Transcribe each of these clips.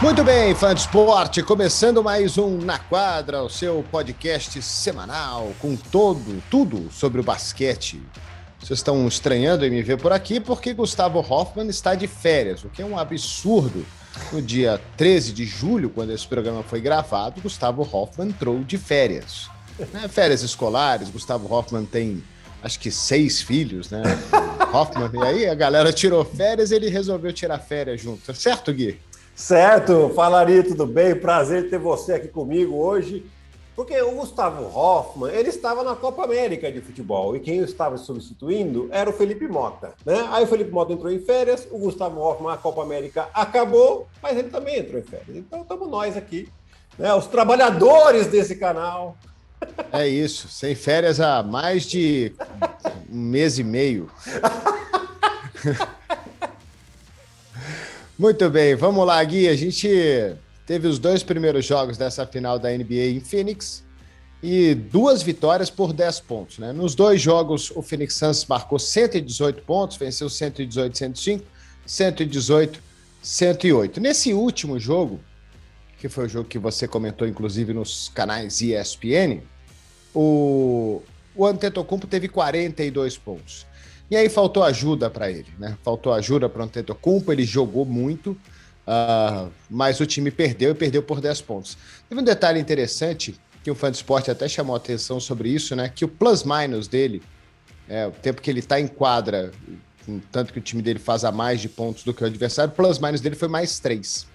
Muito bem, fã de esporte, começando mais um Na Quadra, o seu podcast semanal com todo, tudo sobre o basquete. Vocês estão estranhando em me ver por aqui porque Gustavo Hoffman está de férias, o que é um absurdo. No dia 13 de julho, quando esse programa foi gravado, Gustavo Hoffman entrou de férias. Né? Férias escolares, Gustavo Hoffman tem acho que seis filhos, né? Hoffman, e aí a galera tirou férias e ele resolveu tirar férias junto. Certo, Gui? Certo, Falaria, tudo bem? Prazer ter você aqui comigo hoje. Porque o Gustavo Hoffman, ele estava na Copa América de futebol e quem o estava substituindo era o Felipe Mota, né? Aí o Felipe Mota entrou em férias, o Gustavo Hoffman, a Copa América acabou, mas ele também entrou em férias. Então estamos nós aqui, né? Os trabalhadores desse canal. É isso, sem férias há mais de um mês e meio. Muito bem, vamos lá, Gui. A gente teve os dois primeiros jogos dessa final da NBA em Phoenix e duas vitórias por 10 pontos. Né? Nos dois jogos, o Phoenix Suns marcou 118 pontos, venceu 118, 105, 118, 108. Nesse último jogo, que foi o jogo que você comentou, inclusive, nos canais ESPN, o, o Antetokounmpo teve 42 pontos. E aí faltou ajuda para ele, né? Faltou ajuda para o Antetokounmpo, ele jogou muito, uh, mas o time perdeu e perdeu por 10 pontos. Teve um detalhe interessante que o fã de esporte até chamou a atenção sobre isso, né? Que o plus-minus dele, é, o tempo que ele está em quadra, tanto que o time dele faz a mais de pontos do que o adversário, o plus-minus dele foi mais 3.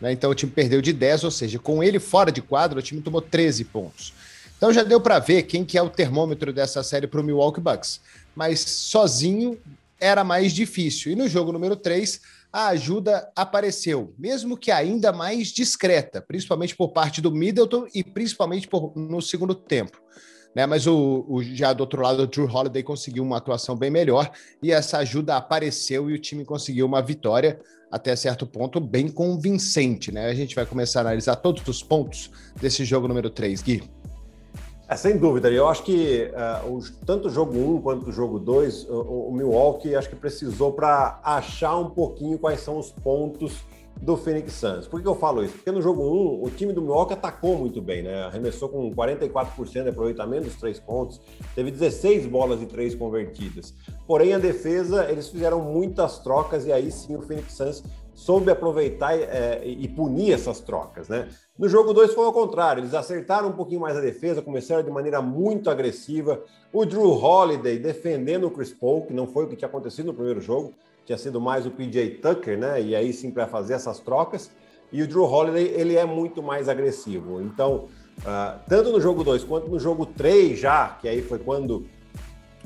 Né? Então o time perdeu de 10, ou seja, com ele fora de quadra, o time tomou 13 pontos. Então já deu para ver quem que é o termômetro dessa série para o Milwaukee Bucks. Mas sozinho era mais difícil. E no jogo número 3, a ajuda apareceu, mesmo que ainda mais discreta, principalmente por parte do Middleton e principalmente por, no segundo tempo. Né, mas o, o, já do outro lado, o Drew Holiday conseguiu uma atuação bem melhor e essa ajuda apareceu e o time conseguiu uma vitória até certo ponto bem convincente. Né? A gente vai começar a analisar todos os pontos desse jogo número 3, Gui. É, sem dúvida, eu acho que uh, o, tanto o jogo 1 quanto o jogo 2, o, o Milwaukee acho que precisou para achar um pouquinho quais são os pontos do Phoenix Suns. Por que eu falo isso? Porque no jogo 1, o time do Milwaukee atacou muito bem, né? Arremessou com 44% de aproveitamento dos três pontos, teve 16 bolas de três convertidas. Porém, a defesa, eles fizeram muitas trocas e aí sim o Phoenix Suns soube aproveitar é, e punir essas trocas, né? No jogo 2 foi ao contrário, eles acertaram um pouquinho mais a defesa, começaram de maneira muito agressiva. O Drew Holiday defendendo o Chris Paul, que não foi o que tinha acontecido no primeiro jogo, tinha sido mais o PJ Tucker, né? E aí sim para fazer essas trocas. E o Drew Holiday, ele é muito mais agressivo. Então, uh, tanto no jogo 2 quanto no jogo 3 já, que aí foi quando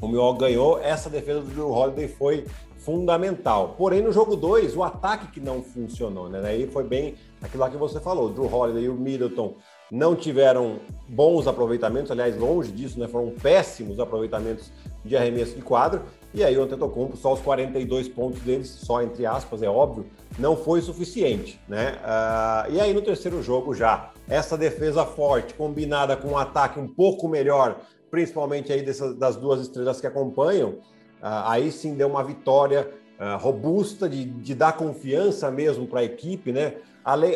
o Milwaukee ganhou, essa defesa do Drew Holiday foi fundamental. Porém, no jogo 2, o ataque que não funcionou, né? Aí foi bem aquilo lá que você falou. Drew Holiday e o Middleton não tiveram bons aproveitamentos, aliás, longe disso, né? Foram péssimos aproveitamentos de arremesso de quadro. E aí o Antetokounmpo, só os 42 pontos deles, só entre aspas, é óbvio, não foi suficiente, né? Uh, e aí no terceiro jogo já, essa defesa forte, combinada com um ataque um pouco melhor, principalmente aí dessas, das duas estrelas que acompanham, aí sim deu uma vitória uh, robusta de, de, dar confiança mesmo para a equipe, né?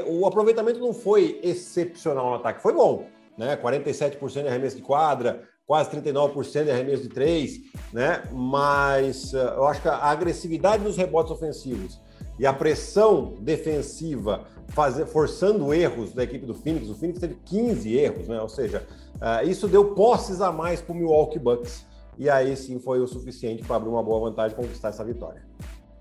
o aproveitamento não foi excepcional no ataque, foi bom, né? 47% de arremesso de quadra, quase 39% de arremesso de três, né? Mas uh, eu acho que a agressividade nos rebotes ofensivos e a pressão defensiva fazer, forçando erros da equipe do Phoenix, o Phoenix teve 15 erros, né? Ou seja, isso deu posses a mais para o Milwaukee Bucks e aí sim foi o suficiente para abrir uma boa vantagem e conquistar essa vitória.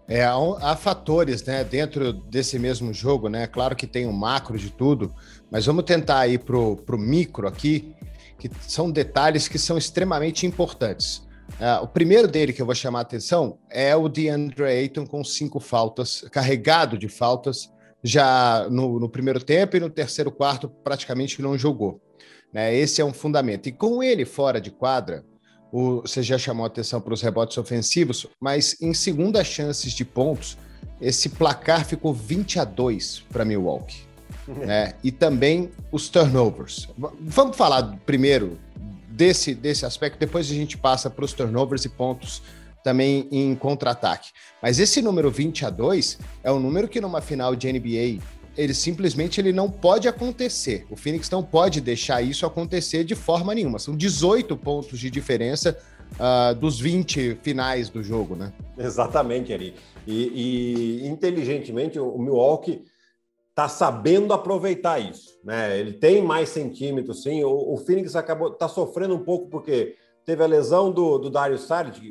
É, há fatores, né, dentro desse mesmo jogo, né? Claro que tem o um macro de tudo, mas vamos tentar ir pro, pro micro aqui, que são detalhes que são extremamente importantes. Uh, o primeiro dele que eu vou chamar a atenção é o DeAndre Ayton com cinco faltas, carregado de faltas, já no, no primeiro tempo e no terceiro quarto praticamente não jogou. Né? Esse é um fundamento. E com ele fora de quadra, o, você já chamou atenção para os rebotes ofensivos, mas em segundas chances de pontos, esse placar ficou 20 a 2 para Milwaukee. né? E também os turnovers. Vamos falar primeiro desse, desse aspecto, depois a gente passa para os turnovers e pontos também em contra-ataque. Mas esse número 20 a 2 é um número que numa final de NBA ele simplesmente ele não pode acontecer. O Phoenix não pode deixar isso acontecer de forma nenhuma. São 18 pontos de diferença uh, dos 20 finais do jogo, né? Exatamente, Ari. E, e inteligentemente o Milwaukee está sabendo aproveitar isso, né? Ele tem mais centímetros, sim. O, o Phoenix acabou tá sofrendo um pouco porque teve a lesão do, do Dario.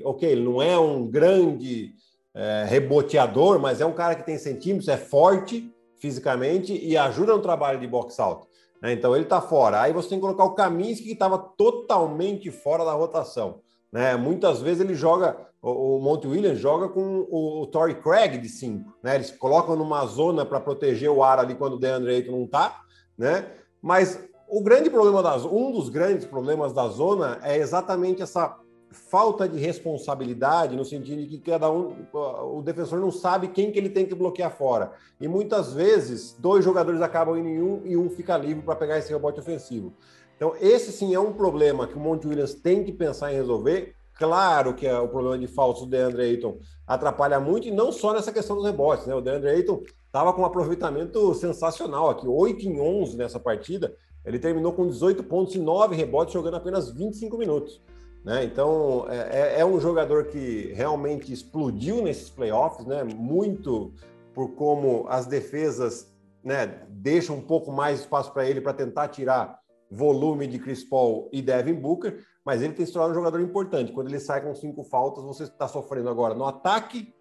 Ok, ele não é um grande é, reboteador, mas é um cara que tem centímetros, é forte fisicamente e ajuda no trabalho de box alto. Né? Então ele está fora. Aí você tem que colocar o Kaminsky que estava totalmente fora da rotação. Né? Muitas vezes ele joga, o, o Monte Williams joga com o, o Torrey Craig de 5. Né? Eles colocam numa zona para proteger o ar ali quando o DeAndre Ayton não está. Né? Mas o grande problema da um dos grandes problemas da zona é exatamente essa falta de responsabilidade no sentido de que cada um o defensor não sabe quem que ele tem que bloquear fora. E muitas vezes dois jogadores acabam em um e um fica livre para pegar esse rebote ofensivo. Então esse sim é um problema que o Monte Williams tem que pensar em resolver. Claro que é o problema de falso do DeAndre Ayton atrapalha muito e não só nessa questão dos rebotes né? O DeAndre Ayton estava com um aproveitamento sensacional aqui 8 em 11 nessa partida. Ele terminou com 18 pontos e 9 rebotes jogando apenas 25 minutos né? Então, é, é, é, um jogador que realmente explodiu nesses playoffs, né? muito por como as defesas né, deixam um pouco mais espaço para ele para tentar tirar volume de Chris Paul e Devin Booker, mas ele tem se tornado um jogador importante. Quando ele sai com cinco faltas, você está sofrendo agora no ataque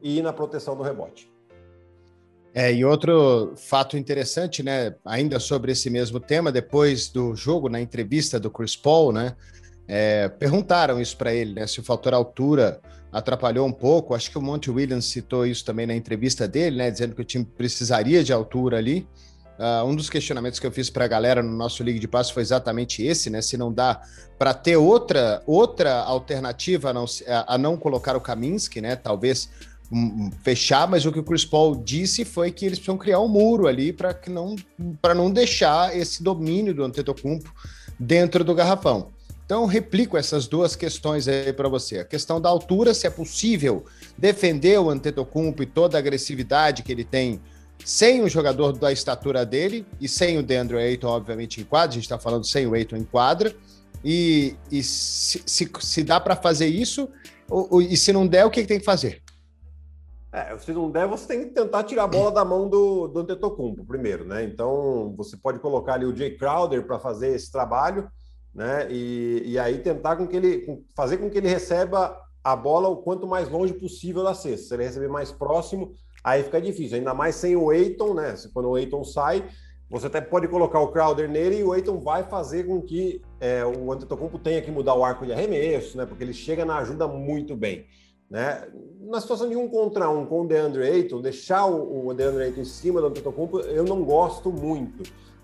e na proteção do rebote. É, e outro fato interessante, né, ainda sobre esse mesmo tema, depois do jogo, na entrevista do Chris Paul, né, é, perguntaram isso para ele, né? Se o fator altura atrapalhou um pouco. Acho que o Monte Williams citou isso também na entrevista dele, né? Dizendo que o time precisaria de altura ali. Uh, um dos questionamentos que eu fiz para a galera no nosso Liga de Passo foi exatamente esse, né? Se não dá para ter outra outra alternativa a não, a não colocar o Kaminsky, né? Talvez um, fechar, mas o que o Chris Paul disse foi que eles precisam criar um muro ali para que não para não deixar esse domínio do Antetokounmpo dentro do garrafão. Então, replico essas duas questões aí para você. A questão da altura, se é possível defender o Antetokounmpo e toda a agressividade que ele tem sem o jogador da estatura dele e sem o Deandre Ayton, obviamente, em quadra. A gente está falando sem o Ayton em quadra. E, e se, se, se dá para fazer isso, ou, ou, e se não der, o que, que tem que fazer? É, se não der, você tem que tentar tirar a bola da mão do, do Antetokounmpo primeiro, né? Então, você pode colocar ali o Jay Crowder para fazer esse trabalho, né? E, e aí tentar com que ele fazer com que ele receba a bola o quanto mais longe possível da cesta. Se ele receber mais próximo, aí fica difícil. Ainda mais sem o Eiton, né? Quando o Eiton sai, você até pode colocar o Crowder nele e o Eiton vai fazer com que é, o Antetokounmpo tenha que mudar o arco de arremesso, né? Porque ele chega na ajuda muito bem. Né? Na situação de um contra um com o DeAndre Ayton, deixar o, DeAndre Ayton em cima do Antetokounmpo, eu não gosto muito.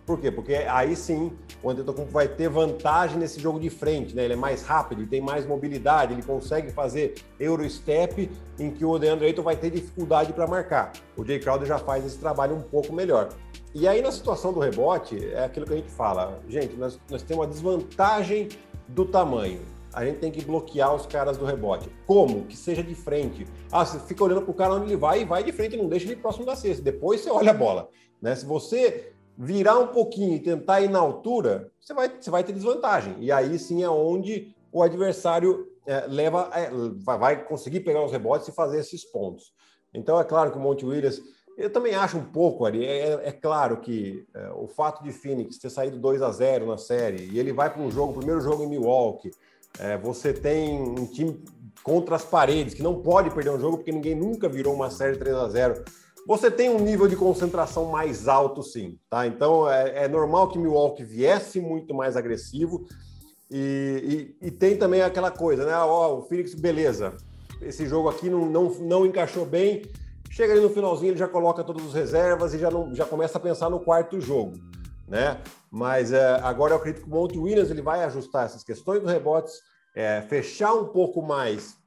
Por quê? Porque aí sim o Antetokounmpo vai ter vantagem nesse jogo de frente, né? Ele é mais rápido, ele tem mais mobilidade, ele consegue fazer Eurostep em que o DeAndre Ayton vai ter dificuldade para marcar. O Jay Crowder já faz esse trabalho um pouco melhor. E aí na situação do rebote, é aquilo que a gente fala, gente, nós, nós temos uma desvantagem do tamanho. A gente tem que bloquear os caras do rebote. Como? Que seja de frente. Ah, você fica olhando para o cara onde ele vai e vai de frente, não deixa ele próximo da cesta. Depois você olha a bola. Né? Se você virar um pouquinho e tentar ir na altura, você vai, você vai ter desvantagem. E aí sim é onde o adversário é, leva, é, vai conseguir pegar os rebotes e fazer esses pontos. Então é claro que o Monte Williams, eu também acho um pouco, ali, é, é claro que é, o fato de Phoenix ter saído 2 a 0 na série e ele vai para um jogo, primeiro jogo em Milwaukee, é, você tem um time contra as paredes que não pode perder um jogo porque ninguém nunca virou uma série 3 a 0 você tem um nível de concentração mais alto, sim, tá? Então é, é normal que Milwaukee viesse muito mais agressivo e, e, e tem também aquela coisa, né? Ó, o Phoenix, beleza, esse jogo aqui não, não, não encaixou bem. Chega ali no finalzinho, ele já coloca todas as reservas e já, não, já começa a pensar no quarto jogo, né? Mas é, agora eu acredito que o Monte Williams ele vai ajustar essas questões dos rebotes, é, fechar um pouco mais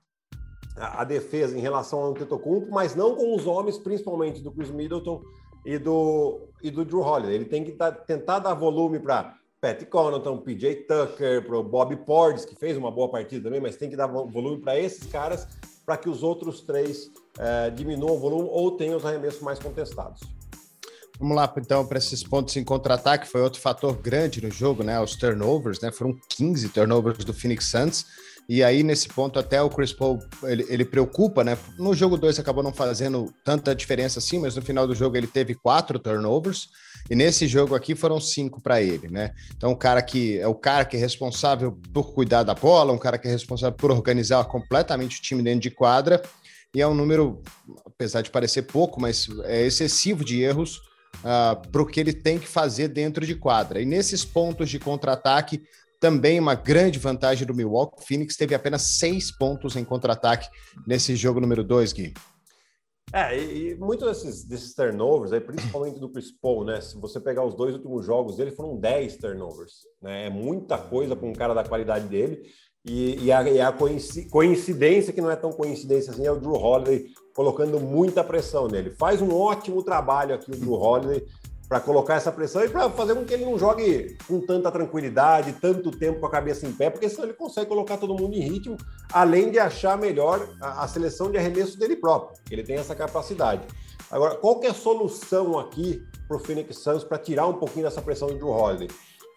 a, defesa em relação ao Antetokounmpo, mas não com os homens, principalmente do Chris Middleton e do, e do Drew Holiday. Ele tem que tá, tentar dar volume para Pat Connaughton, PJ Tucker, para o Bob Portis, que fez uma boa partida também, mas tem que dar volume para esses caras para que os outros três é, diminuam o volume ou tenham os arremessos mais contestados. Vamos lá, então, para esses pontos em contra-ataque, foi outro fator grande no jogo, né? Os turnovers, né? Foram 15 turnovers do Phoenix Suns. E aí, nesse ponto, até o Chris Paul, ele, ele preocupa, né? No jogo 2 acabou não fazendo tanta diferença assim, mas no final do jogo ele teve quatro turnovers. E nesse jogo aqui foram cinco para ele, né? Então, o cara que é o cara que é responsável por cuidar da bola, um cara que é responsável por organizar completamente o time dentro de quadra. E é um número, apesar de parecer pouco, mas é excessivo de erros uh, ah, para o que ele tem que fazer dentro de quadra. E nesses pontos de contra-ataque, também uma grande vantagem do Milwaukee. Phoenix teve apenas seis pontos em contra-ataque nesse jogo número dois, Gui. É, e, e muitos desses, desses turnovers, aí, principalmente do Chris Paul, né? Se você pegar os dois últimos jogos dele, foram 10 turnovers. Né? É muita coisa para um cara da qualidade dele. E, e, a, e, a, coincidência, que não é tão coincidência assim, é o Drew Holiday colocando muita pressão nele. Faz um ótimo trabalho aqui o Drew Holiday para colocar essa pressão e para fazer com que ele não jogue com tanta tranquilidade, tanto tempo com a cabeça em pé, porque senão ele consegue colocar todo mundo em ritmo, além de achar melhor a, a seleção de arremesso dele próprio. Ele tem essa capacidade. Agora, qual que é a solução aqui para o Phoenix Suns para tirar um pouquinho dessa pressão do Drew Holiday?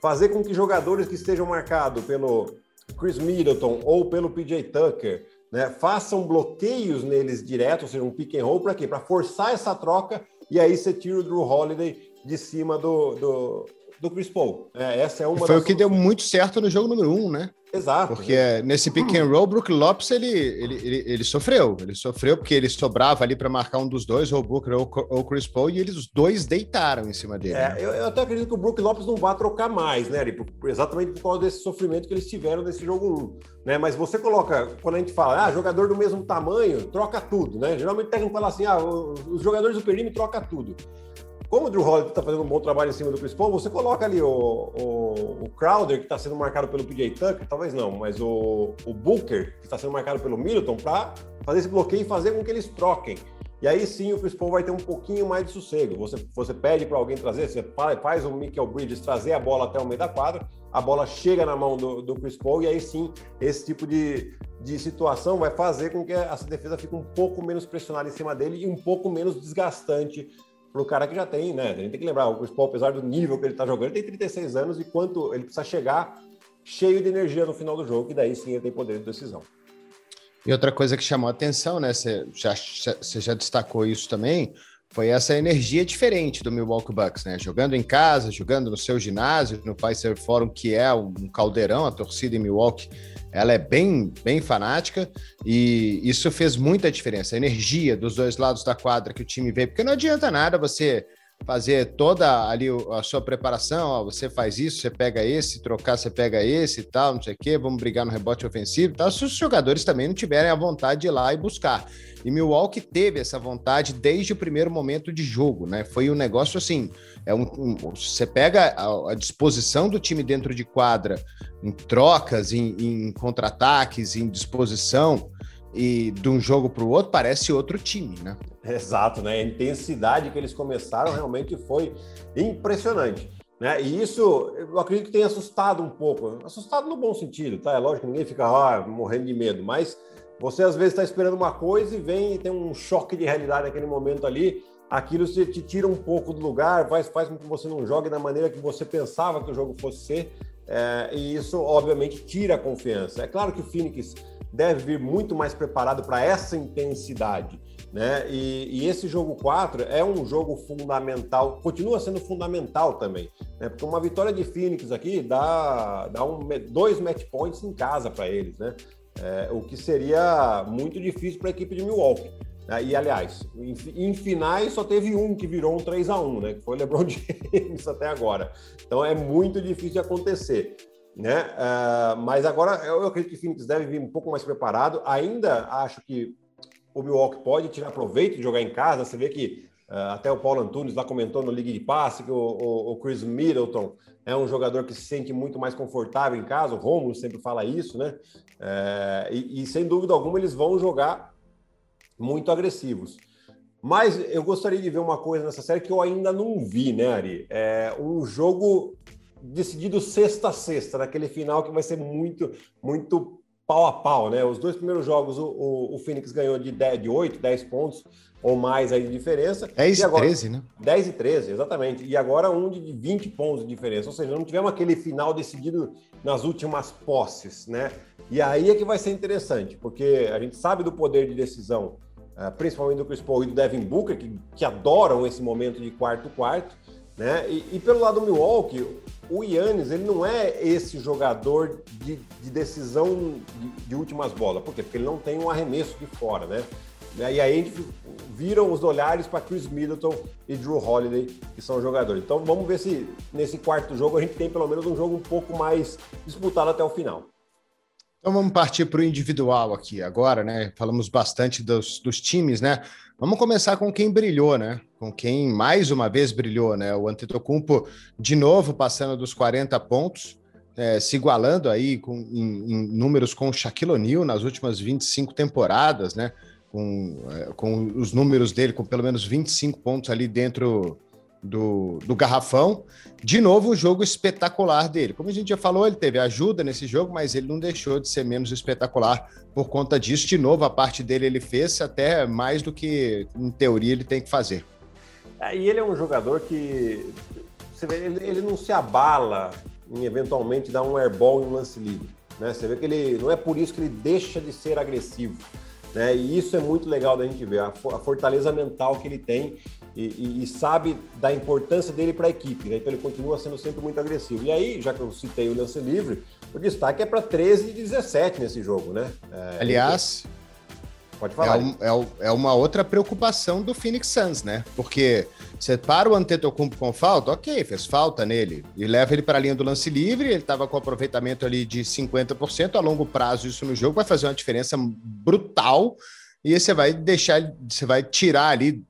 Fazer com que jogadores que estejam marcados pelo Chris Middleton ou pelo PJ Tucker né, façam bloqueios neles direto, ou seja, um pick and roll, para quê? Para forçar essa troca e aí você tira o Drew Holiday de cima do, do, do Chris Paul. É, essa é uma Foi o que deu muito certo no jogo número um, né? Exato. Porque né? nesse pick and roll, Brook Lopes ele, ele, ele, ele, sofreu. Ele sofreu porque ele sobrava ali para marcar um dos dois, ou o Booker ou o Chris Paul, e eles os dois deitaram em cima dele. É, eu, eu, até acredito que o Brook Lopes não vá trocar mais, né, Ari? Exatamente por causa desse sofrimento que eles tiveram nesse jogo 1. Né? Mas você coloca, quando a gente fala, ah, jogador do mesmo tamanho, troca tudo, né? Geralmente o técnico fala assim, ah, os jogadores do perímetro troca tudo. Como o Drew Holiday está fazendo um bom trabalho em cima do Chris Paul, você coloca ali o, o, o Crowder, que está sendo marcado pelo PJ Tucker, talvez não, mas o, o Booker, que está sendo marcado pelo Middleton, para fazer esse bloqueio e fazer com que eles troquem. E aí sim o Chris Paul vai ter um pouquinho mais de sossego. Você, você pede para alguém trazer, você faz o Michael Bridges trazer a bola até o meio da quadra, a bola chega na mão do, do Chris Paul, e aí sim esse tipo de, de situação vai fazer com que essa defesa fique um pouco menos pressionada em cima dele e um pouco menos desgastante para o cara que já tem, né? A gente tem que lembrar, o Chris Paul, apesar do nível que ele está jogando, ele tem 36 anos e quanto ele precisa chegar cheio de energia no final do jogo, que daí sim ele tem poder de decisão. E outra coisa que chamou a atenção, né? Você já, já destacou isso também, foi essa energia diferente do Milwaukee Bucks, né? Jogando em casa, jogando no seu ginásio, no Pfizer Forum, que é um caldeirão, a torcida em Milwaukee ela é bem, bem fanática e isso fez muita diferença. A energia dos dois lados da quadra que o time vê, porque não adianta nada você fazer toda ali a sua preparação, ó, você faz isso, você pega esse, trocar, você pega esse e tal, não sei o quê, vamos brigar no rebote ofensivo e tal, se os jogadores também não tiverem a vontade de ir lá e buscar. E Milwaukee teve essa vontade desde o primeiro momento de jogo, né? Foi um negócio assim, é um, um você pega a, a, disposição do time dentro de quadra, em trocas, em, em contra-ataques, em disposição, e de um jogo para o outro parece outro time, né? Exato, né? A intensidade que eles começaram realmente foi impressionante. Né? E isso eu acredito que tenha assustado um pouco. Assustado no bom sentido, tá? É lógico que ninguém fica ah, morrendo de medo, mas você às vezes está esperando uma coisa e vem e tem um choque de realidade naquele momento ali. Aquilo te tira um pouco do lugar, faz, faz com que você não jogue da maneira que você pensava que o jogo fosse ser. É, e isso, obviamente, tira a confiança. É claro que o Phoenix deve vir muito mais preparado para essa intensidade. Né? E, e, esse jogo 4 é um jogo fundamental, continua sendo fundamental também, né? porque uma vitória de Phoenix aqui dá, dá um, dois match points em casa para eles, né? É, o que seria muito difícil para a equipe de Milwaukee. Né? E, aliás, em, em, finais só teve um que virou um 3 a 1 né? que foi o LeBron James até agora. Então é muito difícil de acontecer né? Uh, mas agora eu acredito que o Phoenix deve vir um pouco mais preparado. Ainda acho que o Milwaukee pode tirar proveito de jogar em casa. Você vê que uh, até o Paulo Antunes lá comentou no Liga de Passe que o, o, o, Chris Middleton é um jogador que se sente muito mais confortável em casa. O Romulo sempre fala isso, né? Uh, e, e sem dúvida alguma eles vão jogar muito agressivos. Mas eu gostaria de ver uma coisa nessa série que eu ainda não vi, né, Ari? É um jogo decidido sexta a sexta, naquele final que vai ser muito, muito pau a pau, né? Os dois primeiros jogos o, o, o Phoenix ganhou de, 10, de 8, 10 pontos ou mais aí de diferença. 10 e, agora, 13, né? 10 e 13, exatamente. E agora um de 20 pontos de diferença. Ou seja, não tivemos aquele final decidido nas últimas posses, né? E aí é que vai ser interessante, porque a gente sabe do poder de decisão, eh, principalmente do Chris Paul e do Devin Booker, que, que adoram esse momento de quarto-quarto, né? E, e, pelo lado do Milwaukee, o Yannis, ele não é esse jogador de, de decisão de, de, últimas bolas. Por quê? Porque ele não tem um arremesso de fora, né? E aí a gente viram os olhares para Chris Middleton e Drew Holiday, que são jogadores. Então vamos ver se nesse quarto jogo a gente tem pelo menos um jogo um pouco mais disputado até o final. Então vamos partir para o individual aqui agora, né? Falamos bastante dos, dos times, né? Vamos começar com quem brilhou, né? Com quem mais uma vez brilhou, né? O Antetokounmpo de novo passando dos 40 pontos, é, se igualando aí com, em, em, números com o Shaquille O'Neal nas últimas 25 temporadas, né? Com, é, com os números dele, com pelo menos 25 pontos ali dentro do, do garrafão. De novo, um jogo espetacular dele. Como a gente já falou, ele teve ajuda nesse jogo, mas ele não deixou de ser menos espetacular por conta disso. De novo, a parte dele ele fez até mais do que, em teoria, ele tem que fazer. É, e ele é um jogador que você vê, ele, ele não se abala em eventualmente dar um airball em um lance livre. Né? Você vê que ele não é por isso que ele deixa de ser agressivo. Né? E isso é muito legal da gente ver, a, a fortaleza mental que ele tem e, e, e sabe da importância dele para a equipe. Né? Então ele continua sendo sempre muito agressivo. E aí, já que eu citei o lance livre, o destaque é para 13 e 17 nesse jogo. Né? É, Aliás, Pode falar. É, um, é, é, uma outra preocupação do Phoenix Suns, né? Porque você para o Antetokounmpo com falta, ok, fez falta nele, e leva ele para a linha do lance livre, ele estava com aproveitamento ali de 50%, a longo prazo isso no jogo vai fazer uma diferença brutal, e você vai deixar, você vai tirar ali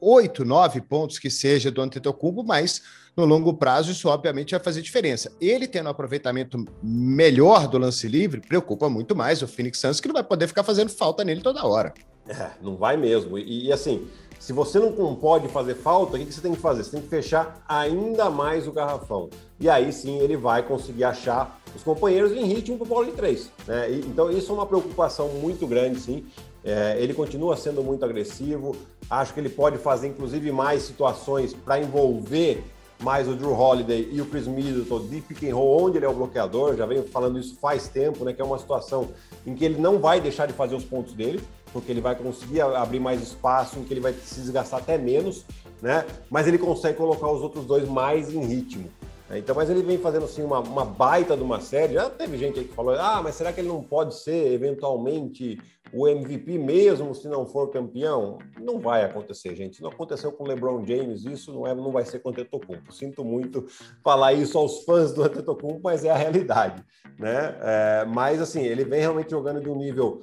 oito, nove pontos que seja do Antetokounmpo, mas no longo prazo isso obviamente vai fazer diferença. Ele tendo um aproveitamento melhor do lance livre, preocupa muito mais o Phoenix Suns, que não vai poder ficar fazendo falta nele toda hora. É, não vai mesmo. E, e assim, se você não pode fazer falta, o que você tem que fazer? Você tem que fechar ainda mais o garrafão. E aí sim ele vai conseguir achar os companheiros em ritmo para bola de três. Né? E, então isso é uma preocupação muito grande, sim. É, ele continua sendo muito agressivo. Acho que ele pode fazer, inclusive, mais situações para envolver mais o Drew Holiday e o Chris Middleton de pick and roll, onde ele é o bloqueador, já venho falando isso faz tempo, né, que é uma situação em que ele não vai deixar de fazer os pontos dele, porque ele vai conseguir abrir mais espaço, em que ele vai se desgastar até menos, né, mas ele consegue colocar os outros dois mais em ritmo. Né? Então, mas ele vem fazendo assim uma, uma baita de uma série. Já teve gente aí que falou: ah, mas será que ele não pode ser eventualmente o MVP mesmo se não for campeão? Não vai acontecer, gente. Não aconteceu com o LeBron James, isso não, é, não vai ser com o Antetokounmpo. Sinto muito falar isso aos fãs do Antetokounmpo, mas é a realidade, né? É, mas assim, ele vem realmente jogando de um nível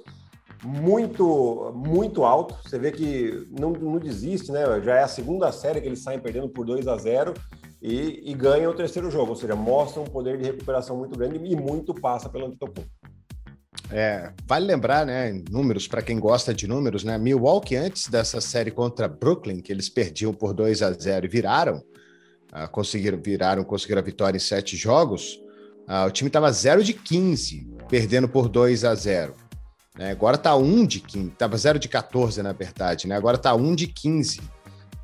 muito muito alto. Você vê que não, não desiste, né? Já é a segunda série que eles saem perdendo por 2 a 0 e, e ganha o terceiro jogo, ou seja, mostra um poder de recuperação muito grande e muito passa pelo Antetokounmpo. É, vale lembrar, né, números para quem gosta de números, né? Milwaukee antes dessa série contra Brooklyn, que eles perdiam por 2 a 0 e viraram, uh, conseguiram viraram, conseguiram a vitória em sete jogos. Uh, o time estava 0 de 15, perdendo por 2 a 0. Né? Agora está 1 de 15, estava 0 de 14 na verdade, né? Agora está 1 de 15,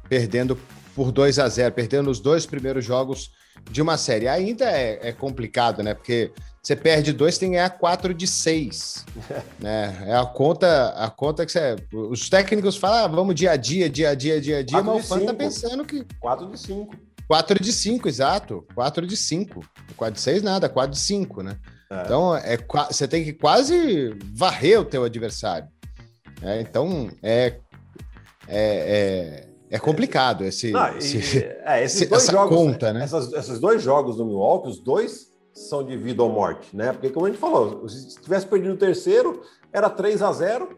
perdendo por 2 a 0, perdendo os dois primeiros jogos de uma série. Ainda é, é complicado, né? Porque você perde dois, tem que ganhar quatro de seis. né? É a conta, a conta que você. Os técnicos falam, ah, vamos dia a dia, dia a dia, dia a dia, mas o fã tá pensando que. Quatro de cinco. Quatro de cinco, exato. Quatro de cinco. Quatro de seis, nada, quatro de cinco, né? É. Então, é, você tem que quase varrer o teu adversário. É, então, é, é, é é complicado esse, Não, esse, é, esses dois essa conta, né? Essas, esses dois jogos do Milwaukee, os dois são de vida ou morte, né? Porque como a gente falou, se tivesse perdido o terceiro, era 3 a 0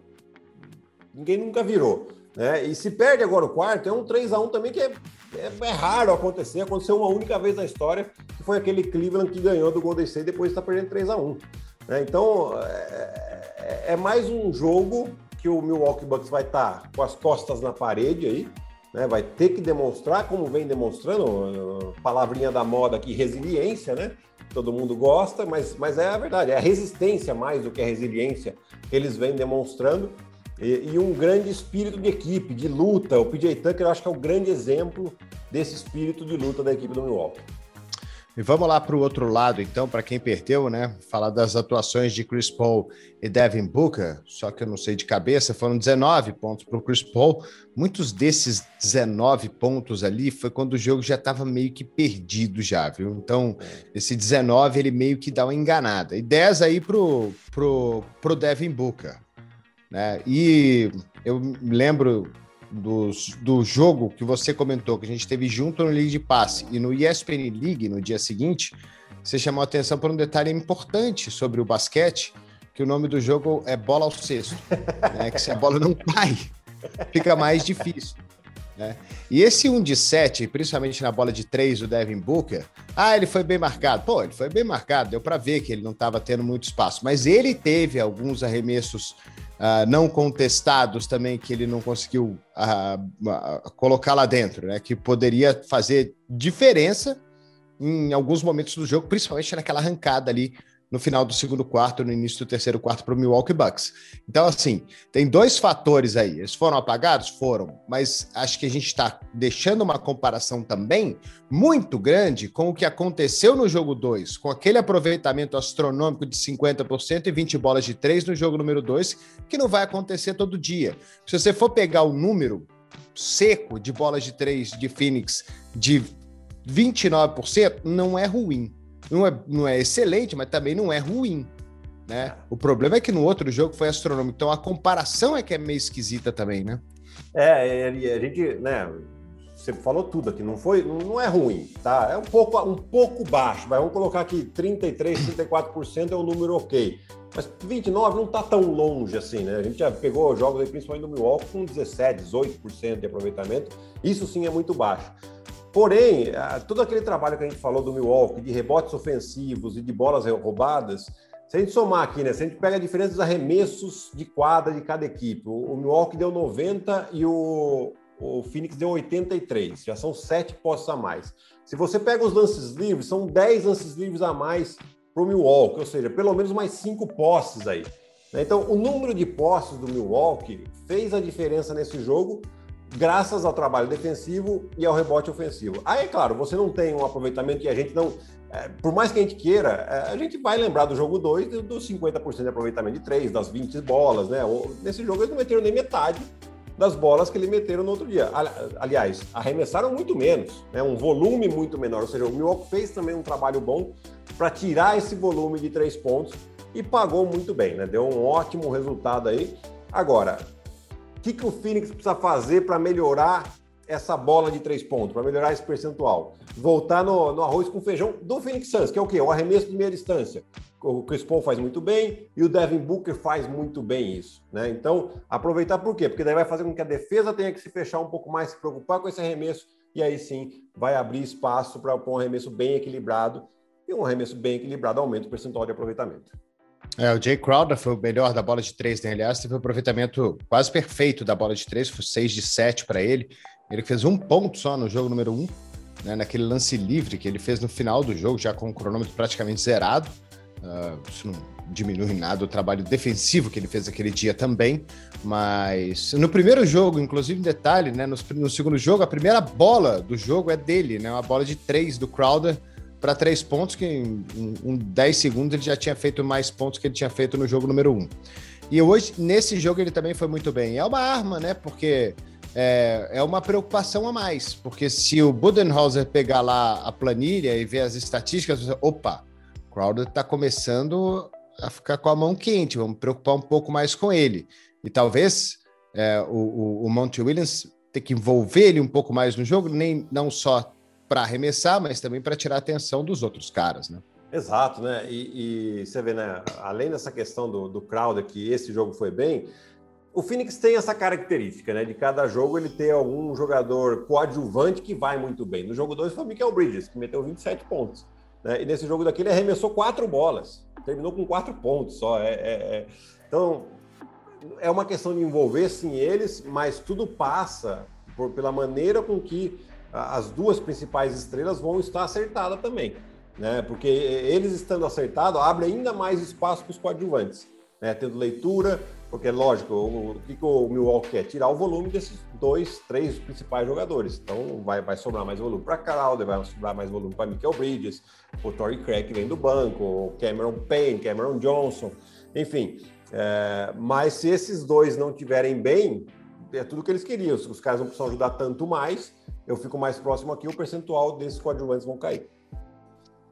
ninguém nunca virou. Né? E se perde agora o quarto, é um 3 a 1 também que é, é, é, raro acontecer. Aconteceu uma única vez na história, que foi aquele Cleveland que ganhou do Golden State depois de estar perdendo 3 a 1 né? Então, é, é, é mais um jogo que o Milwaukee Bucks vai estar com as costas na parede aí, né? Vai ter que demonstrar, como vem demonstrando, palavrinha da moda aqui, resiliência, né? todo mundo gosta, mas, mas é a verdade, é a resistência mais do que a resiliência que eles vêm demonstrando e, e, um grande espírito de equipe, de luta. O PJ Tucker eu acho que é o grande exemplo desse espírito de luta da equipe do Milwaukee. E vamos lá para o outro lado, então, para quem perdeu, né? Falar das atuações de Chris Paul e Devin Booker, só que eu não sei de cabeça, foram 19 pontos para o Chris Paul. Muitos desses 19 pontos ali foi quando o jogo já estava meio que perdido já, viu? Então, esse 19 ele meio que dá uma enganada. E 10 aí pro, pro, pro Devin Booker, né? E eu lembro do, do jogo que você comentou, que a gente teve junto no League de Passe e no ESPN League no dia seguinte, você chamou a atenção por um detalhe importante sobre o basquete, que o nome do jogo é bola ao cesto, né? que se a bola não cai, fica mais difícil. Né? E esse 1 de 7, principalmente na bola de 3 o Devin Booker, ah, ele foi bem marcado. Pô, ele foi bem marcado, deu para ver que ele não estava tendo muito espaço, mas ele teve alguns arremessos uh, não contestados também que ele não conseguiu uh, colocar lá dentro, né? Que poderia fazer diferença em alguns momentos do jogo, principalmente naquela arrancada ali no final do segundo quarto, no início do terceiro quarto para o Milwaukee Bucks. Então, assim, tem dois fatores aí. Eles foram apagados? Foram, mas acho que a gente está deixando uma comparação também muito grande com o que aconteceu no jogo 2, com aquele aproveitamento astronômico de 50% e 20 bolas de 3 no jogo número 2, que não vai acontecer todo dia. Se você for pegar o número seco de bolas de 3 de Phoenix de 29%, não é ruim não é, não é excelente, mas também não é ruim. Né? O problema é que no outro jogo foi astronômico. Então a comparação é que é meio esquisita também, né? É, a gente, né? Você falou tudo aqui, não foi, não é ruim, tá? É um pouco, um pouco baixo, mas vamos colocar aqui 33, 34% é um número ok. Mas 29 não está tão longe assim, né? A gente já pegou jogos aí, principalmente no Milwaukee, com 17, 18% de aproveitamento. Isso sim é muito baixo. Porém, todo aquele trabalho que a gente falou do Milwaukee, de rebotes ofensivos e de bolas roubadas, se a gente somar aqui, né? Se a gente pega a diferença dos arremessos de quadra de cada equipe, o, Milwaukee deu 90 e o, o Phoenix deu 83, já são sete posses a mais. Se você pega os lances livres, são 10 lances livres a mais para o Milwaukee, ou seja, pelo menos mais cinco posses aí. Né? Então, o número de posses do Milwaukee fez a diferença nesse jogo, graças ao trabalho defensivo e ao rebote ofensivo. Aí, é claro, você não tem um aproveitamento que a gente não. É, por mais que a gente queira, é, a gente vai lembrar do jogo 2 dos 50% de aproveitamento de 3, das 20 bolas, né? Nesse jogo eles não meteram nem metade das bolas que eles meteram no outro dia. Aliás, arremessaram muito menos, né? um volume muito menor. Ou seja, o Milwaukee fez também um trabalho bom para tirar esse volume de três pontos e pagou muito bem, né? Deu um ótimo resultado aí. Agora, que, que o Phoenix precisa fazer para melhorar essa bola de três pontos, para melhorar esse percentual? Voltar no, no, arroz com feijão do Phoenix Suns, que é o quê? O arremesso de meia distância. O Chris Paul faz muito bem e o Devin Booker faz muito bem isso. Né? Então, aproveitar por quê? Porque daí vai fazer com que a defesa tenha que se fechar um pouco mais, se preocupar com esse arremesso, e aí sim vai abrir espaço para um arremesso bem equilibrado. E um arremesso bem equilibrado aumenta o percentual de aproveitamento. É, o Jay Crowder foi o melhor da bola de três, né? Aliás, teve um aproveitamento quase perfeito da bola de três, foi 6 de 7 para ele. Ele fez um ponto só no jogo número um, né? naquele lance livre que ele fez no final do jogo, já com o cronômetro praticamente zerado. Uh, isso não diminui nada o trabalho defensivo que ele fez aquele dia também, mas no primeiro jogo, inclusive em detalhe, né, no, no segundo jogo, a primeira bola do jogo é dele, né, uma bola de três do Crowder, para três pontos, que em, em 10 segundos ele já tinha feito mais pontos que ele tinha feito no jogo número um. E hoje, nesse jogo, ele também foi muito bem. É uma arma, né? Porque é, é uma preocupação a mais. Porque se o Budenholzer pegar lá a planilha e ver as estatísticas, você, opa, Crowder está começando a ficar com a mão quente, vamos preocupar um pouco mais com ele. E talvez é, o, o, o Monty Williams ter que envolver ele um pouco mais no jogo, nem não só para arremessar, mas também para tirar a atenção dos outros caras, né? Exato, né? E, e, você vê, né? Além dessa questão do, do Crowder, que esse jogo foi bem, o Phoenix tem essa característica, né? De cada jogo ele ter algum jogador coadjuvante que vai muito bem. No jogo 2 foi o Michael Bridges, que meteu 27 pontos. Né? E nesse jogo daqui ele arremessou quatro bolas. Terminou com quatro pontos só. É, é, é... Então, é uma questão de envolver sim eles, mas tudo passa por, pela maneira com que as duas principais estrelas vão estar acertadas também. né? Porque eles estando acertados abre ainda mais espaço para os coadjuvantes, né? Tendo leitura, porque lógico, o, que, que o Milwaukee quer? Tirar o volume desses dois, três principais jogadores. Então vai, vai sobrar mais volume para Crowder, vai sobrar mais volume para Michael Bridges, o Torrey Craig vem do banco, o Cameron Payne, Cameron Johnson, enfim. É, mas se esses dois não tiverem bem, é tudo que eles queriam. Os caras não precisam ajudar tanto mais, eu fico mais próximo aqui, o percentual desses coadjuvantes vão cair.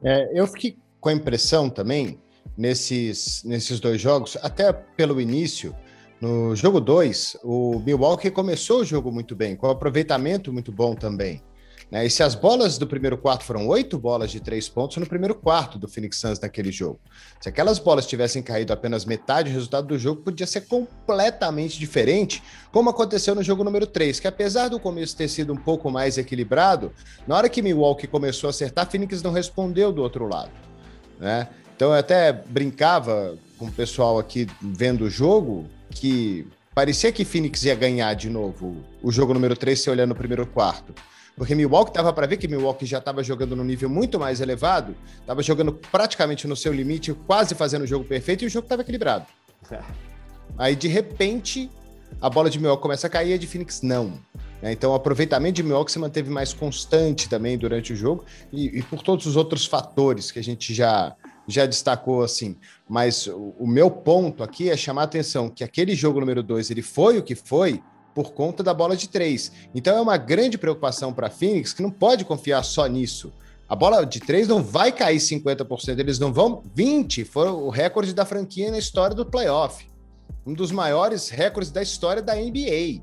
É, eu fiquei com a impressão também, nesses, nesses dois jogos, até pelo início, no jogo 2, o Milwaukee começou o jogo muito bem, com aproveitamento muito bom também. Né? E se as bolas do primeiro quarto foram oito bolas de três pontos no primeiro quarto do Phoenix Suns naquele jogo. Se aquelas bolas tivessem caído apenas metade, o resultado do jogo podia ser completamente diferente, como aconteceu no jogo número 3, que apesar do começo ter sido um pouco mais equilibrado, na hora que Milwaukee começou a acertar, Phoenix não respondeu do outro lado. Né? Então eu até brincava com o pessoal aqui vendo o jogo que parecia que Phoenix ia ganhar de novo o jogo número 3 se olhando no primeiro quarto. Porque Milwaukee tava para ver que Milwaukee já estava jogando no nível muito mais elevado, estava jogando praticamente no seu limite, quase fazendo o jogo perfeito e o jogo estava equilibrado. É. Aí de repente a bola de Milwaukee começa a cair e a de Phoenix não. Né? Então o aproveitamento de Milwaukee se manteve mais constante também durante o jogo e, e por todos os outros fatores que a gente já já destacou assim. Mas o, o meu ponto aqui é chamar a atenção que aquele jogo número 2 ele foi o que foi por conta da bola de três. Então é uma grande preocupação para a Phoenix que não pode confiar só nisso. A bola de três não vai cair 50%, eles não vão. 20 foi o recorde da franquia na história do playoff. Um dos maiores recordes da história da NBA.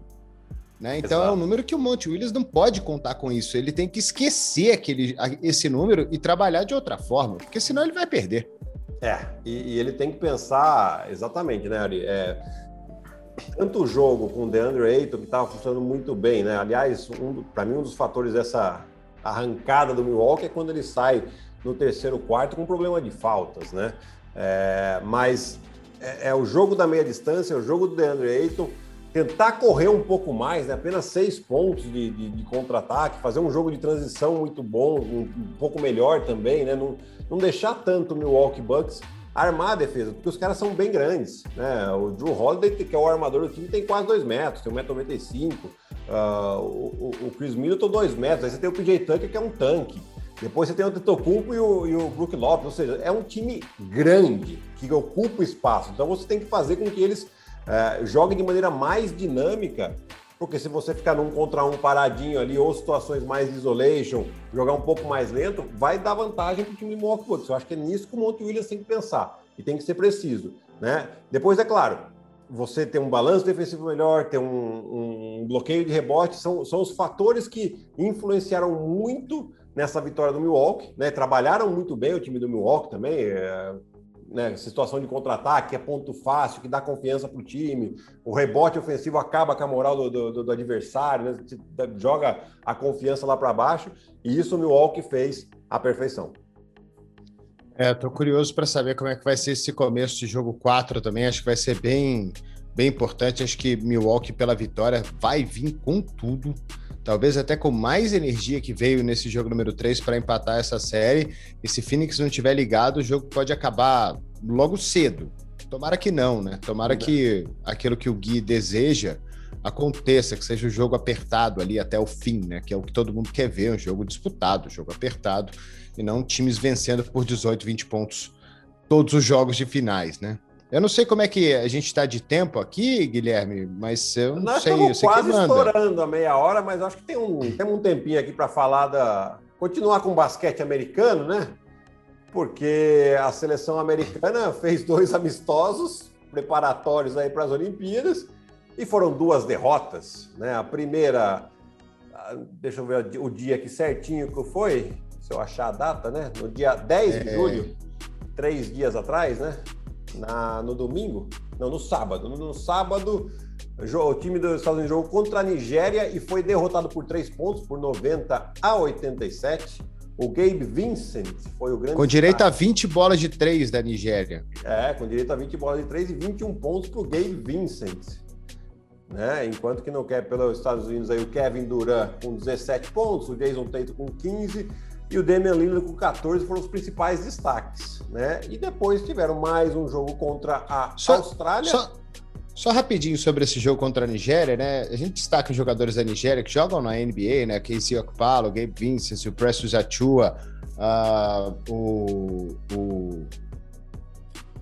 Né? Então Exato. é um número que o Monte Williams não pode contar com isso. Ele tem que esquecer aquele, esse número e trabalhar de outra forma, porque senão ele vai perder. É, e, e ele tem que pensar exatamente, né, Ari? É, tanto o jogo com o DeAndre Ayton, que estava funcionando muito bem, né? Aliás, um, para mim, um dos fatores dessa arrancada do Milwaukee é quando ele sai no terceiro quarto com problema de faltas, né? É, mas é, é, o jogo da meia distância, é o jogo do DeAndre Ayton, tentar correr um pouco mais, né? apenas seis pontos de, de, de contra-ataque, fazer um jogo de transição muito bom, um, um pouco melhor também, né? Não, não deixar tanto o Milwaukee Bucks armar a defesa, porque os caras são bem grandes, né? O Drew Holiday, que é o armador do time, tem quase 2 metros, tem 1,95m. Uh, o, o Chris Middleton, 2 metros. Aí você tem o PJ Tucker, que é um tanque. Depois você tem o Tetocumpo e o, e o Brook Lopes, ou seja, é um time grande, que ocupa espaço. Então você tem que fazer com que eles uh, joguem de maneira mais dinâmica porque se você ficar num contra um paradinho ali, ou situações mais isolation, jogar um pouco mais lento, vai dar vantagem para o time Milwaukee Bucks. Eu acho que é nisso que o Monte Williams tem que pensar e tem que ser preciso, né? Depois, é claro, você ter um balanço defensivo melhor, ter um, um bloqueio de rebote, são, são os fatores que influenciaram muito nessa vitória do Milwaukee, né? Trabalharam muito bem o time do Milwaukee também, é, né, situação de contra-ataque, é ponto fácil, que dá confiança para o time, o rebote ofensivo acaba com a moral do, do, do adversário, né, joga a confiança lá para baixo, e isso o Milwaukee fez à perfeição. É, tô curioso para saber como é que vai ser esse começo de jogo 4 também, acho que vai ser bem, bem importante, acho que Milwaukee pela vitória vai vir com tudo, talvez até com mais energia que veio nesse jogo número 3 para empatar essa série. E se Phoenix não estiver ligado, o jogo pode acabar logo cedo. Tomara que não, né? Tomara que aquilo que o Gui deseja aconteça, que seja um jogo apertado ali até o fim, né? Que é o que todo mundo quer ver, um jogo disputado, um jogo apertado, e não times vencendo por 18, 20 pontos todos os jogos de finais, né? Eu não sei como é que a gente está de tempo aqui, Guilherme, mas eu não Nós sei. Estamos quase estourando a meia hora, mas acho que tem um, tem um tempinho aqui para falar da. Continuar com o basquete americano, né? Porque a seleção americana fez dois amistosos preparatórios aí para as Olimpíadas e foram duas derrotas, né? A primeira, ah, deixa eu ver o dia aqui certinho que foi, se eu achar a data, né? No dia 10 de é... julho, três dias atrás, né? Na, no domingo, não, no sábado. No, no sábado, o time dos Estados Unidos jogou contra a Nigéria e foi derrotado por três pontos, por 90 a 87. O Gabe Vincent foi o grande. Com direito a 20 bolas de três da Nigéria. É, com direito a 20 bolas de três e 21 pontos para o Gabe Vincent. Né? Enquanto que não quer pelos Estados Unidos aí o Kevin Durant com 17 pontos, o Jason Tatum com 15 e o Damian Lillard com 14 foram os principais destaques, né? E depois tiveram mais um jogo contra a só, Austrália. Só, só, rapidinho sobre esse jogo contra a Nigéria, né? A gente destaca os jogadores da Nigéria que jogam na NBA, né? Casey Okpalo, Gabe Vincent, o Preston Achua, uh, o, o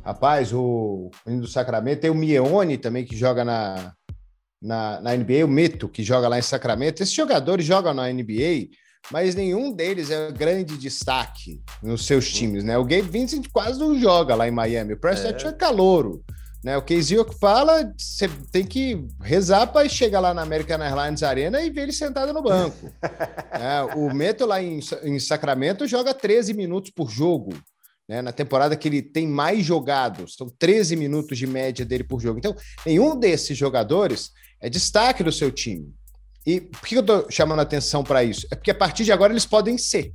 rapaz, o menino do Sacramento, tem o Mione também que joga na, na, na NBA, o Mito que joga lá em Sacramento. Esses jogadores jogam na NBA mas nenhum deles é grande destaque nos seus times, né? O Gabe Vincent quase não joga lá em Miami, o Preston é, é calouro. Né, o Casey que fala, você tem que rezar para chegar lá na American Airlines Arena e ver ele sentado no banco. é, o Meto lá em, em, Sacramento joga 13 minutos por jogo. Né, na temporada que ele tem mais jogados, são 13 minutos de média dele por jogo. Então, nenhum desses jogadores é destaque do seu time. E por que eu estou chamando a atenção para isso? É porque a partir de agora eles podem ser.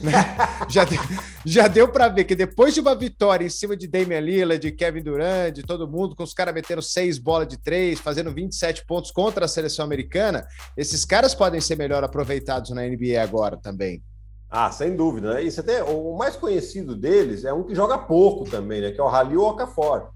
Né? já, deu, já deu para ver que depois de uma vitória em cima de Damian Lillard, de Kevin Durant, de todo mundo, com os caras metendo seis bolas de três, fazendo 27 pontos contra a seleção americana, esses caras podem ser melhor aproveitados na NBA agora também. Ah, sem dúvida. Né? E você tem, o mais conhecido deles é um que joga pouco também, né? que é o Halil Okafor.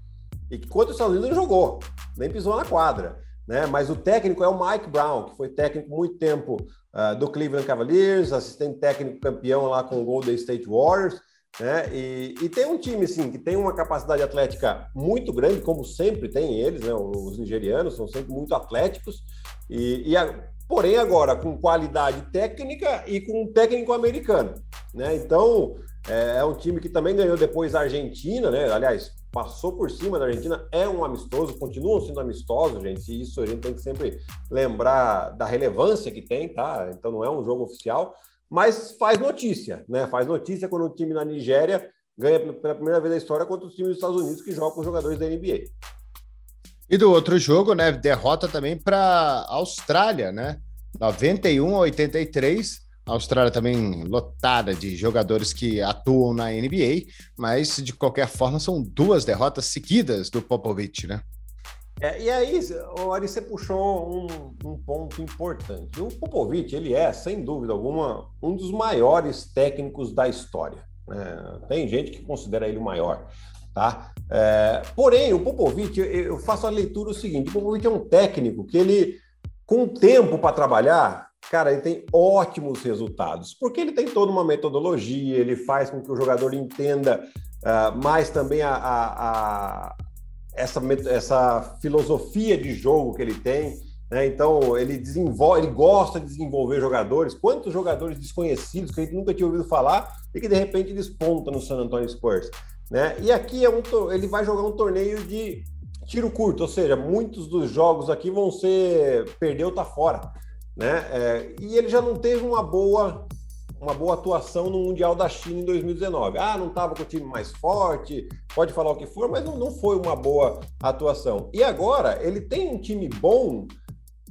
E que contra o Estados Unidos não jogou, nem pisou na quadra né? Mas o técnico é o Mike Brown, que foi técnico muito tempo uh, do Cleveland Cavaliers, assistente técnico campeão lá com o Golden State Warriors, né? E, e, tem um time assim que tem uma capacidade atlética muito grande, como sempre tem eles, né? Os nigerianos são sempre muito atléticos e, e a, porém agora com qualidade técnica e com um técnico americano, né? Então é, é um time que também ganhou depois a Argentina, né? Aliás, passou por cima da Argentina, é um amistoso, continuam sendo amistosos, gente, e isso a gente tem que sempre lembrar da relevância que tem, tá? Então não é um jogo oficial, mas faz notícia, né? Faz notícia quando o time na Nigéria ganha pela primeira vez na história contra os times dos Estados Unidos que jogam com jogadores da NBA. E do outro jogo, né? Derrota também para Austrália, né? 91 a 83 a Austrália também lotada de jogadores que atuam na NBA, mas de qualquer forma são duas derrotas seguidas do Popovich, né? É, e aí, o Ari, você puxou um, um, ponto importante. O Popovich, ele é, sem dúvida alguma, um dos maiores técnicos da história. É, tem gente que considera ele o maior, tá? É, porém, o Popovich, eu faço a leitura o seguinte: o Popovich é um técnico que ele, com tempo para trabalhar, cara, ele tem ótimos resultados, porque ele tem toda uma metodologia, ele faz com que o jogador entenda uh, mais também a, a, a, essa, essa filosofia de jogo que ele tem. Né? Então, ele desenvolve, ele gosta de desenvolver jogadores. Quantos jogadores desconhecidos que a gente nunca tinha ouvido falar e que de repente desponta no San Antonio Spurs. Né? E aqui é um, ele vai jogar um torneio de tiro curto, ou seja, muitos dos jogos aqui vão ser perdeu, tá fora né? É, e ele já não teve uma boa uma boa atuação no Mundial da China em 2019. Ah, não estava com o time mais forte, pode falar o que for, mas não, não foi uma boa atuação. E agora ele tem um time bom,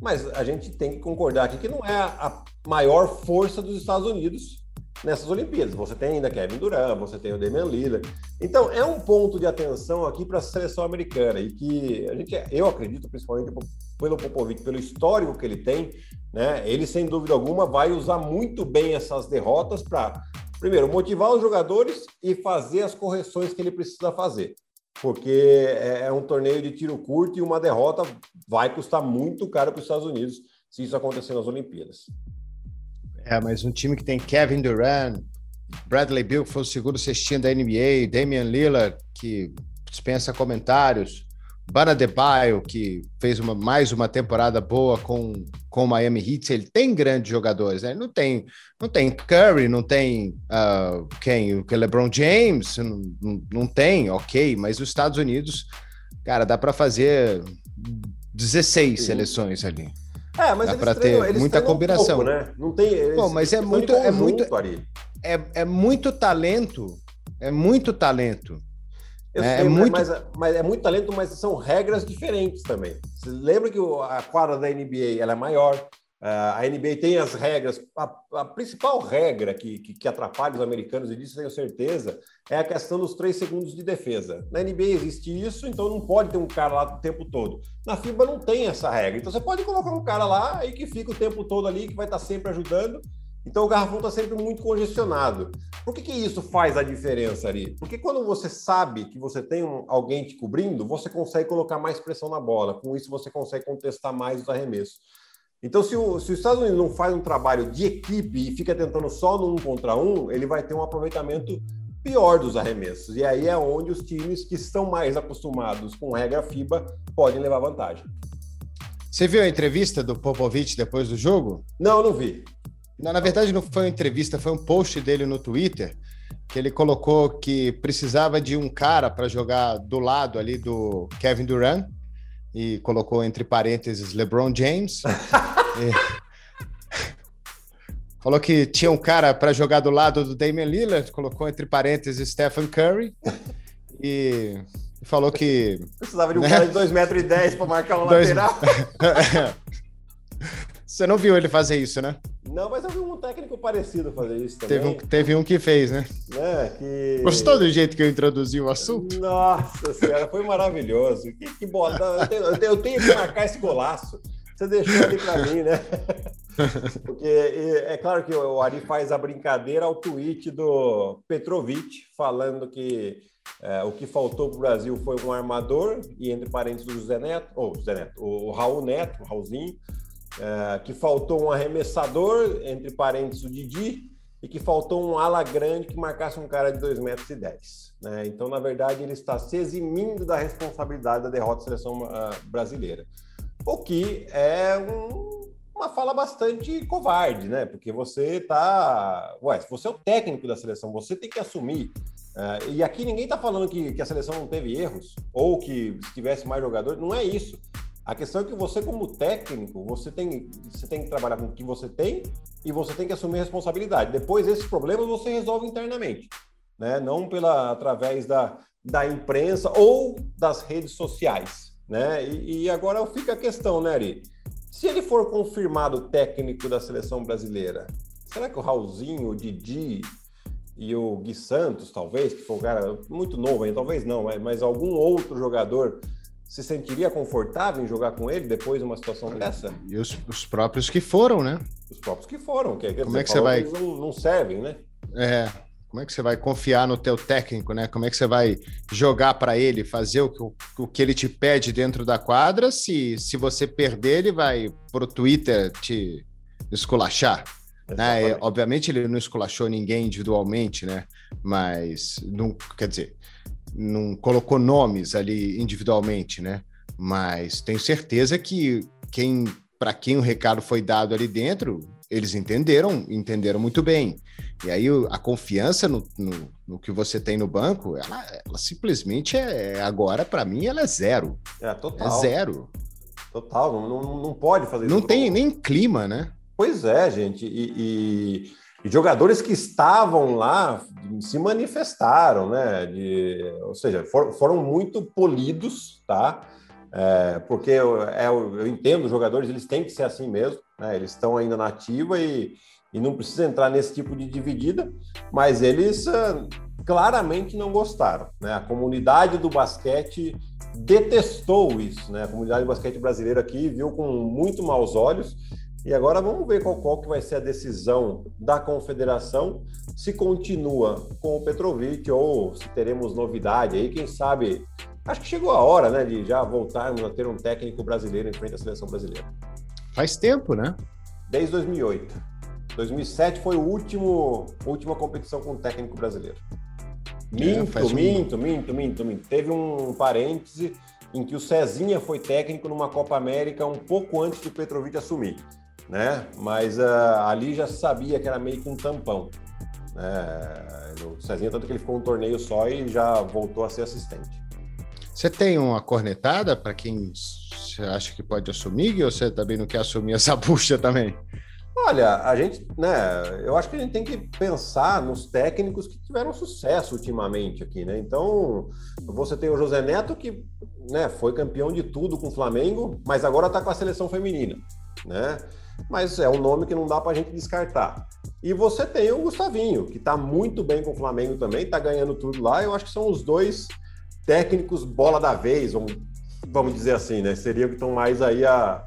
mas a gente tem que concordar aqui que não é a maior força dos Estados Unidos nessas Olimpíadas. Você tem ainda Kevin Durant, você tem o Damian Lillard. Então, é um ponto de atenção aqui para a seleção americana e que a gente, eu acredito, principalmente pelo Popovic, pelo histórico que ele tem, né? Ele, sem dúvida alguma, vai usar muito bem essas derrotas para, primeiro, motivar os jogadores e fazer as correções que ele precisa fazer. Porque é, é um torneio de tiro curto e uma derrota vai custar muito caro para os Estados Unidos se isso acontecer nas Olimpíadas. É, mas um time que tem Kevin Durant, Bradley Bill, que foi o segundo cestinha da NBA, Damian Lillard, que dispensa comentários, Bana Debaio, que fez uma, mais uma temporada boa com, com o Miami Heat, ele tem grandes jogadores, né? Não tem, não tem Curry, não tem uh, quem? O LeBron James, não, não, não tem, ok, mas os Estados Unidos, cara, dá para fazer 16 Sim. seleções ali. É, mas Dá para ter muita combinação, um pouco, né? Não tem. Eles, Bom, mas é muito, é muito, é, é muito talento, é muito talento. Eu é, sei, é muito... Mas, mas, é muito talento, mas são regras diferentes também. Você lembra que a quadra da NBA ela é maior, a NBA tem as regras. A, a principal regra que, que, que, atrapalha os americanos, e disso tenho certeza, é a questão dos três segundos de defesa. Na NBA existe isso, então não pode ter um cara lá o tempo todo. Na FIBA não tem essa regra. Então você pode colocar um cara lá e que fica o tempo todo ali, que vai estar sempre ajudando. Então o garrafão está sempre muito congestionado. Por que, que isso faz a diferença ali? Porque quando você sabe que você tem um, alguém te cobrindo, você consegue colocar mais pressão na bola. Com isso, você consegue contestar mais os arremessos. Então, se o, se os Estados Unidos não faz um trabalho de equipe e fica tentando só no um contra um, ele vai ter um aproveitamento pior dos arremessos. E aí é onde os times que estão mais acostumados com regra FIBA podem levar vantagem. Você viu a entrevista do Popovich depois do jogo? Não, não vi. Não, na verdade, não foi uma entrevista, foi um post dele no Twitter que ele colocou que precisava de um cara para jogar do lado ali do Kevin Durant e colocou entre parênteses LeBron James. Falou que tinha um cara para jogar do lado do Damian Lillard, colocou entre parênteses Stephen Curry. E falou que. Precisava de um né? cara de 2,10 metros para marcar um Dois... lateral. Você não viu ele fazer isso, né? Não, mas eu vi um técnico parecido fazer isso também. Teve um, teve um que fez, né? É, que... Gostou do jeito que eu introduzi o assunto? Nossa senhora, foi maravilhoso. Que, que bola. Eu tenho, eu tenho que marcar esse golaço. Você deixou ali para mim, né? Porque é claro que o Ari faz a brincadeira ao tweet do Petrovic, falando que é, o que faltou para o Brasil foi um armador, e entre parênteses o José Neto, ou José Neto, o Raul Neto, o Raulzinho, é, que faltou um arremessador, entre parênteses o Didi, e que faltou um ala grande que marcasse um cara de 2,10 metros. E dez, né? Então, na verdade, ele está se eximindo da responsabilidade da derrota da seleção uh, brasileira. O que é um, uma fala bastante covarde, né? Porque você está. Ué, se você é o técnico da seleção, você tem que assumir. Uh, e aqui ninguém está falando que, que a seleção não teve erros ou que se tivesse mais jogadores. Não é isso. A questão é que você, como técnico, você tem, você tem que trabalhar com o que você tem e você tem que assumir responsabilidade. Depois, esses problemas você resolve internamente, né? não pela através da, da imprensa ou das redes sociais. Né? E, e agora fica a questão, né, Ari? Se ele for confirmado técnico da seleção brasileira, será que o Raulzinho, o Didi e o Gui Santos, talvez, que foi um cara muito novo aí, talvez não, mas algum outro jogador se sentiria confortável em jogar com ele depois de uma situação dessa? E os, os próprios que foram, né? Os próprios que foram. Que, Como é que você vai... Que não, não servem, né? É, como é que você vai confiar no teu técnico, né? Como é que você vai jogar para ele, fazer o que, o que ele te pede dentro da quadra? Se, se você perder, ele vai pro Twitter te esculachar. Né? obviamente ele não esculachou ninguém individualmente, né? Mas não quer dizer, não colocou nomes ali individualmente, né? Mas tenho certeza que quem para quem o recado foi dado ali dentro, eles entenderam, entenderam muito bem. E aí a confiança no, no, no que você tem no banco, ela, ela simplesmente é agora para mim ela é zero. É total. É zero. Total, não, não, não pode fazer. Não tem nem clima, né? Pois é, gente. e... e... E jogadores que estavam lá se manifestaram, né? De, ou seja, for, foram muito polidos, tá? É, porque eu, é, eu, entendo, os jogadores eles têm que ser assim mesmo, né? Eles estão ainda na ativa e, e não precisa entrar nesse tipo de dividida, mas eles uh, claramente não gostaram, né? A comunidade do basquete detestou isso, né? A comunidade do basquete brasileira aqui viu com muito maus olhos e agora vamos ver qual, qual que vai ser a decisão da confederação, se continua com o Petrovic ou se teremos novidade aí, quem sabe. Acho que chegou a hora, né, de já voltarmos a ter um técnico brasileiro em frente à seleção brasileira. Faz tempo, né? Desde 2008. 2007 foi o último última competição com um técnico brasileiro. Minto, é, um... minto, minto, minto, minto. Teve um parêntese em que o Cezinha foi técnico numa Copa América um pouco antes do Petrovic assumir né? Mas uh, ali já sabia que era meio que um tampão. Né? O Cezinha, tanto que ele ficou um torneio só e já voltou a ser assistente. Você tem uma cornetada para quem você acha que pode assumir ou você também não quer assumir essa bucha também? Olha, a gente, né, eu acho que a gente tem que pensar nos técnicos que tiveram sucesso ultimamente aqui, né? Então, você tem o José Neto que, né, foi campeão de tudo com o Flamengo, mas agora está com a seleção feminina, né? Mas é um nome que não dá para a gente descartar. E você tem o Gustavinho, que está muito bem com o Flamengo também, está ganhando tudo lá. Eu acho que são os dois técnicos bola da vez, vamos, vamos dizer assim, né? Seria que estão mais aí a,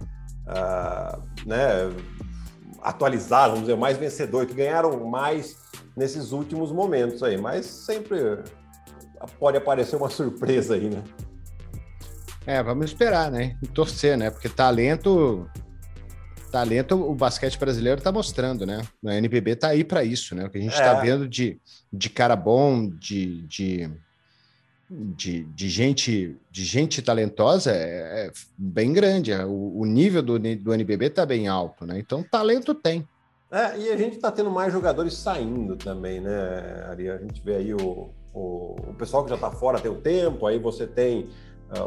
a, né, atualizados, vamos dizer, mais vencedores, que ganharam mais nesses últimos momentos aí. Mas sempre pode aparecer uma surpresa aí, né? É, vamos esperar, né? E torcer, né? Porque talento talento o basquete brasileiro está mostrando, né? A NBB está aí para isso, né? O que a gente está é. vendo de, de cara bom, de, de, de, de, gente de gente talentosa é, é bem grande. O, o, nível do, do NBB está bem alto, né? Então talento tem. É, e a gente está tendo mais jogadores saindo também, né, Ari? A gente vê aí o, o, o pessoal que já está fora tem o tempo, aí você tem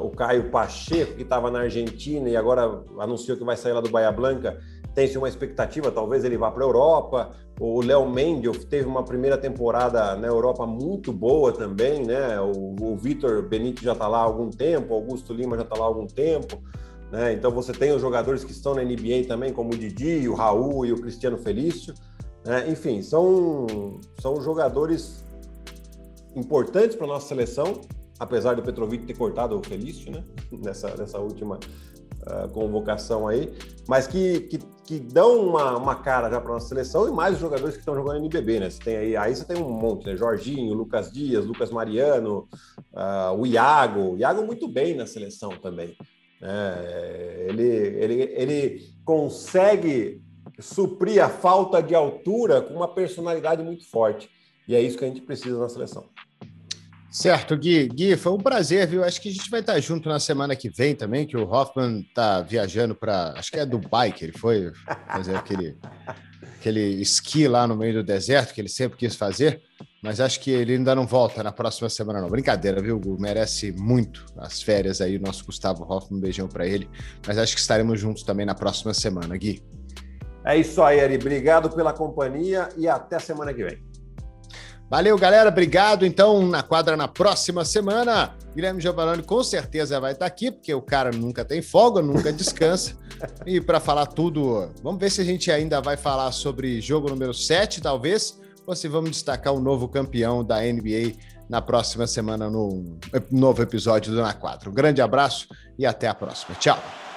o Caio Pacheco, que estava na Argentina e agora anunciou que vai sair lá do Bahia Blanca, tem-se uma expectativa, talvez ele vá para a Europa. O Léo Mendes teve uma primeira temporada na Europa muito boa também, né? O, o Vitor Benítez já está lá há algum tempo, Augusto Lima já está lá há algum tempo. Né? Então você tem os jogadores que estão na NBA também, como o Didi, o Raul e o Cristiano Felício. Né? Enfim, são, são jogadores importantes para a nossa seleção apesar do Petrovic ter cortado o Felício, né? Nessa, nessa última uh, convocação aí, mas que, que, que dão uma, uma cara já para nossa seleção e mais os jogadores que estão jogando NBB, né? Você tem aí, aí você tem um monte, né? Jorginho, Lucas Dias, Lucas Mariano, uh, o Iago, o Iago muito bem na seleção também. É, ele, ele, ele consegue suprir a falta de altura com uma personalidade muito forte. E é isso que a gente precisa na seleção. Certo, Gui. Gui, foi um prazer, viu? Acho que a gente vai estar junto na semana que vem também, que o Hoffman está viajando para. Acho que é Dubai que ele foi fazer aquele, aquele esqui lá no meio do deserto que ele sempre quis fazer. Mas acho que ele ainda não volta na próxima semana, não. Brincadeira, viu, Gu? Merece muito as férias aí, o nosso Gustavo Hoffman. Um beijão para ele. Mas acho que estaremos juntos também na próxima semana, Gui. É isso aí, Ari. Obrigado pela companhia e até semana que vem. Valeu, galera. Obrigado. Então, na quadra na próxima semana, Guilherme Giovanni com certeza vai estar aqui, porque o cara nunca tem folga, nunca descansa. e para falar tudo, vamos ver se a gente ainda vai falar sobre jogo número 7, talvez, ou se vamos destacar o novo campeão da NBA na próxima semana no novo episódio do Na Quadra. Um grande abraço e até a próxima. Tchau.